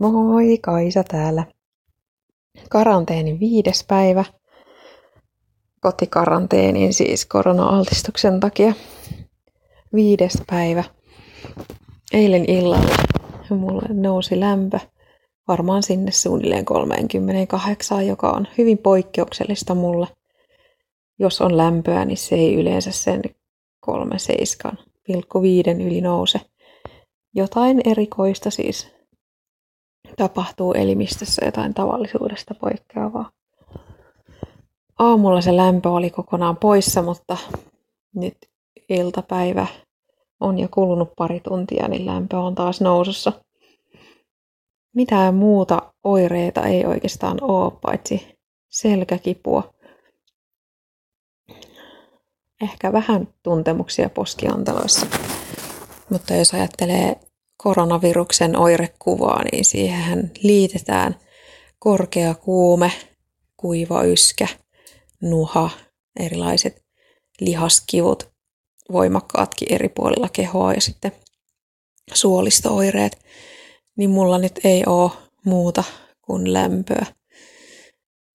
Moi, Kaisa täällä. Karanteenin viides päivä. Kotikaranteenin siis korona-altistuksen takia. Viides päivä. Eilen illalla mulle nousi lämpö varmaan sinne suunnilleen 38, joka on hyvin poikkeuksellista mulle. Jos on lämpöä, niin se ei yleensä sen 37,5 yli nouse. Jotain erikoista siis tapahtuu elimistössä jotain tavallisuudesta poikkeavaa. Aamulla se lämpö oli kokonaan poissa, mutta nyt iltapäivä on jo kulunut pari tuntia, niin lämpö on taas nousussa. Mitään muuta oireita ei oikeastaan ole, paitsi selkäkipua. Ehkä vähän tuntemuksia poskianteloissa. Mutta jos ajattelee koronaviruksen oirekuvaa, niin siihen liitetään korkea kuume, kuiva yskä, nuha, erilaiset lihaskivut, voimakkaatkin eri puolilla kehoa ja sitten suolistooireet, niin mulla nyt ei ole muuta kuin lämpöä.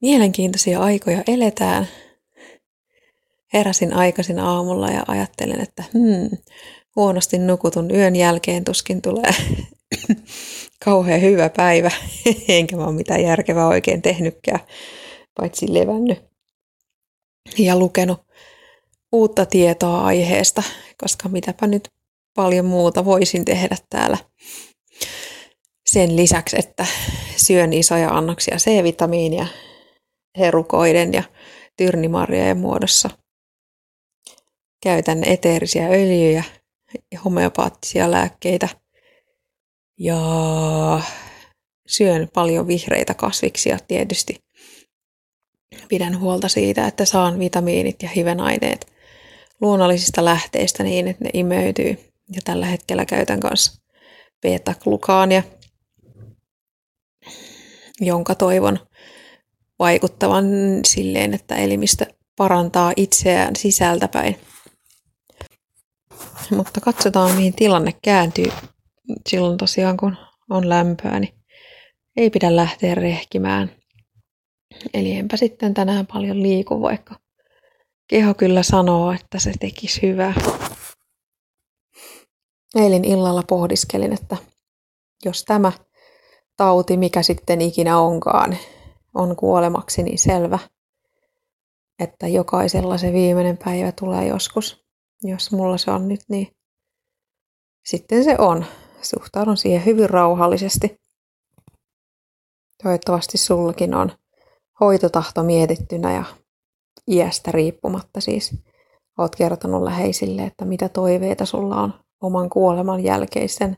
Mielenkiintoisia aikoja eletään. Heräsin aikaisin aamulla ja ajattelin, että hmm, huonosti nukutun yön jälkeen tuskin tulee kauhean hyvä päivä, enkä mä ole mitään järkevää oikein tehnytkään, paitsi levännyt ja lukenut uutta tietoa aiheesta, koska mitäpä nyt paljon muuta voisin tehdä täällä. Sen lisäksi, että syön isoja annoksia C-vitamiinia herukoiden ja tyrnimarjojen muodossa. Käytän eteerisiä öljyjä homeopaattisia lääkkeitä ja syön paljon vihreitä kasviksia tietysti. Pidän huolta siitä, että saan vitamiinit ja hivenaineet luonnollisista lähteistä niin, että ne imeytyy. Ja tällä hetkellä käytän myös beta-glukaania, jonka toivon vaikuttavan silleen, että elimistö parantaa itseään sisältäpäin. Mutta katsotaan, mihin tilanne kääntyy silloin tosiaan, kun on lämpöä, niin ei pidä lähteä rehkimään. Eli enpä sitten tänään paljon liiku, vaikka keho kyllä sanoo, että se tekisi hyvää. Eilen illalla pohdiskelin, että jos tämä tauti, mikä sitten ikinä onkaan, on kuolemaksi, niin selvä, että jokaisella se viimeinen päivä tulee joskus jos mulla se on nyt, niin sitten se on. Suhtaudun siihen hyvin rauhallisesti. Toivottavasti sullakin on hoitotahto mietittynä ja iästä riippumatta siis. Oot kertonut läheisille, että mitä toiveita sulla on oman kuoleman jälkeisen,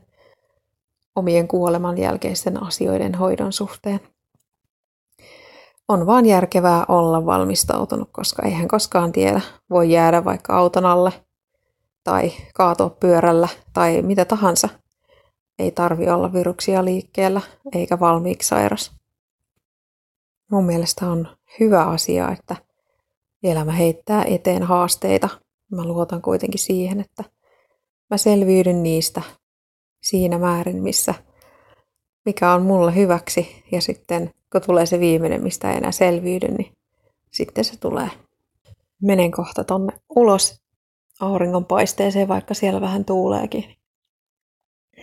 omien kuoleman jälkeisten asioiden hoidon suhteen. On vaan järkevää olla valmistautunut, koska eihän koskaan tiedä. Voi jäädä vaikka auton alle – tai kaatua pyörällä tai mitä tahansa. Ei tarvi olla viruksia liikkeellä eikä valmiiksi sairas. Mun mielestä on hyvä asia, että elämä heittää eteen haasteita. Mä luotan kuitenkin siihen, että mä selviydyn niistä siinä määrin, missä mikä on mulle hyväksi. Ja sitten kun tulee se viimeinen, mistä ei enää selviydy, niin sitten se tulee. Menen kohta tonne ulos auringonpaisteeseen, vaikka siellä vähän tuuleekin.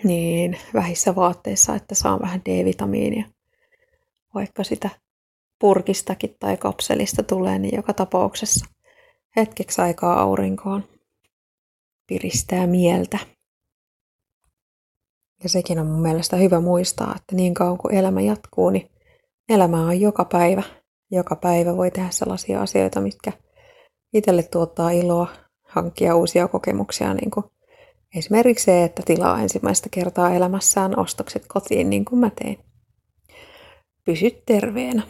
Niin vähissä vaatteissa, että saan vähän D-vitamiinia. Vaikka sitä purkistakin tai kapselista tulee, niin joka tapauksessa hetkeksi aikaa aurinkoon piristää mieltä. Ja sekin on mun mielestä hyvä muistaa, että niin kauan kuin elämä jatkuu, niin elämä on joka päivä. Joka päivä voi tehdä sellaisia asioita, mitkä itselle tuottaa iloa hankkia uusia kokemuksia, niin kuin esimerkiksi se, että tilaa ensimmäistä kertaa elämässään ostokset kotiin niin kuin mä tein. Pysy terveenä.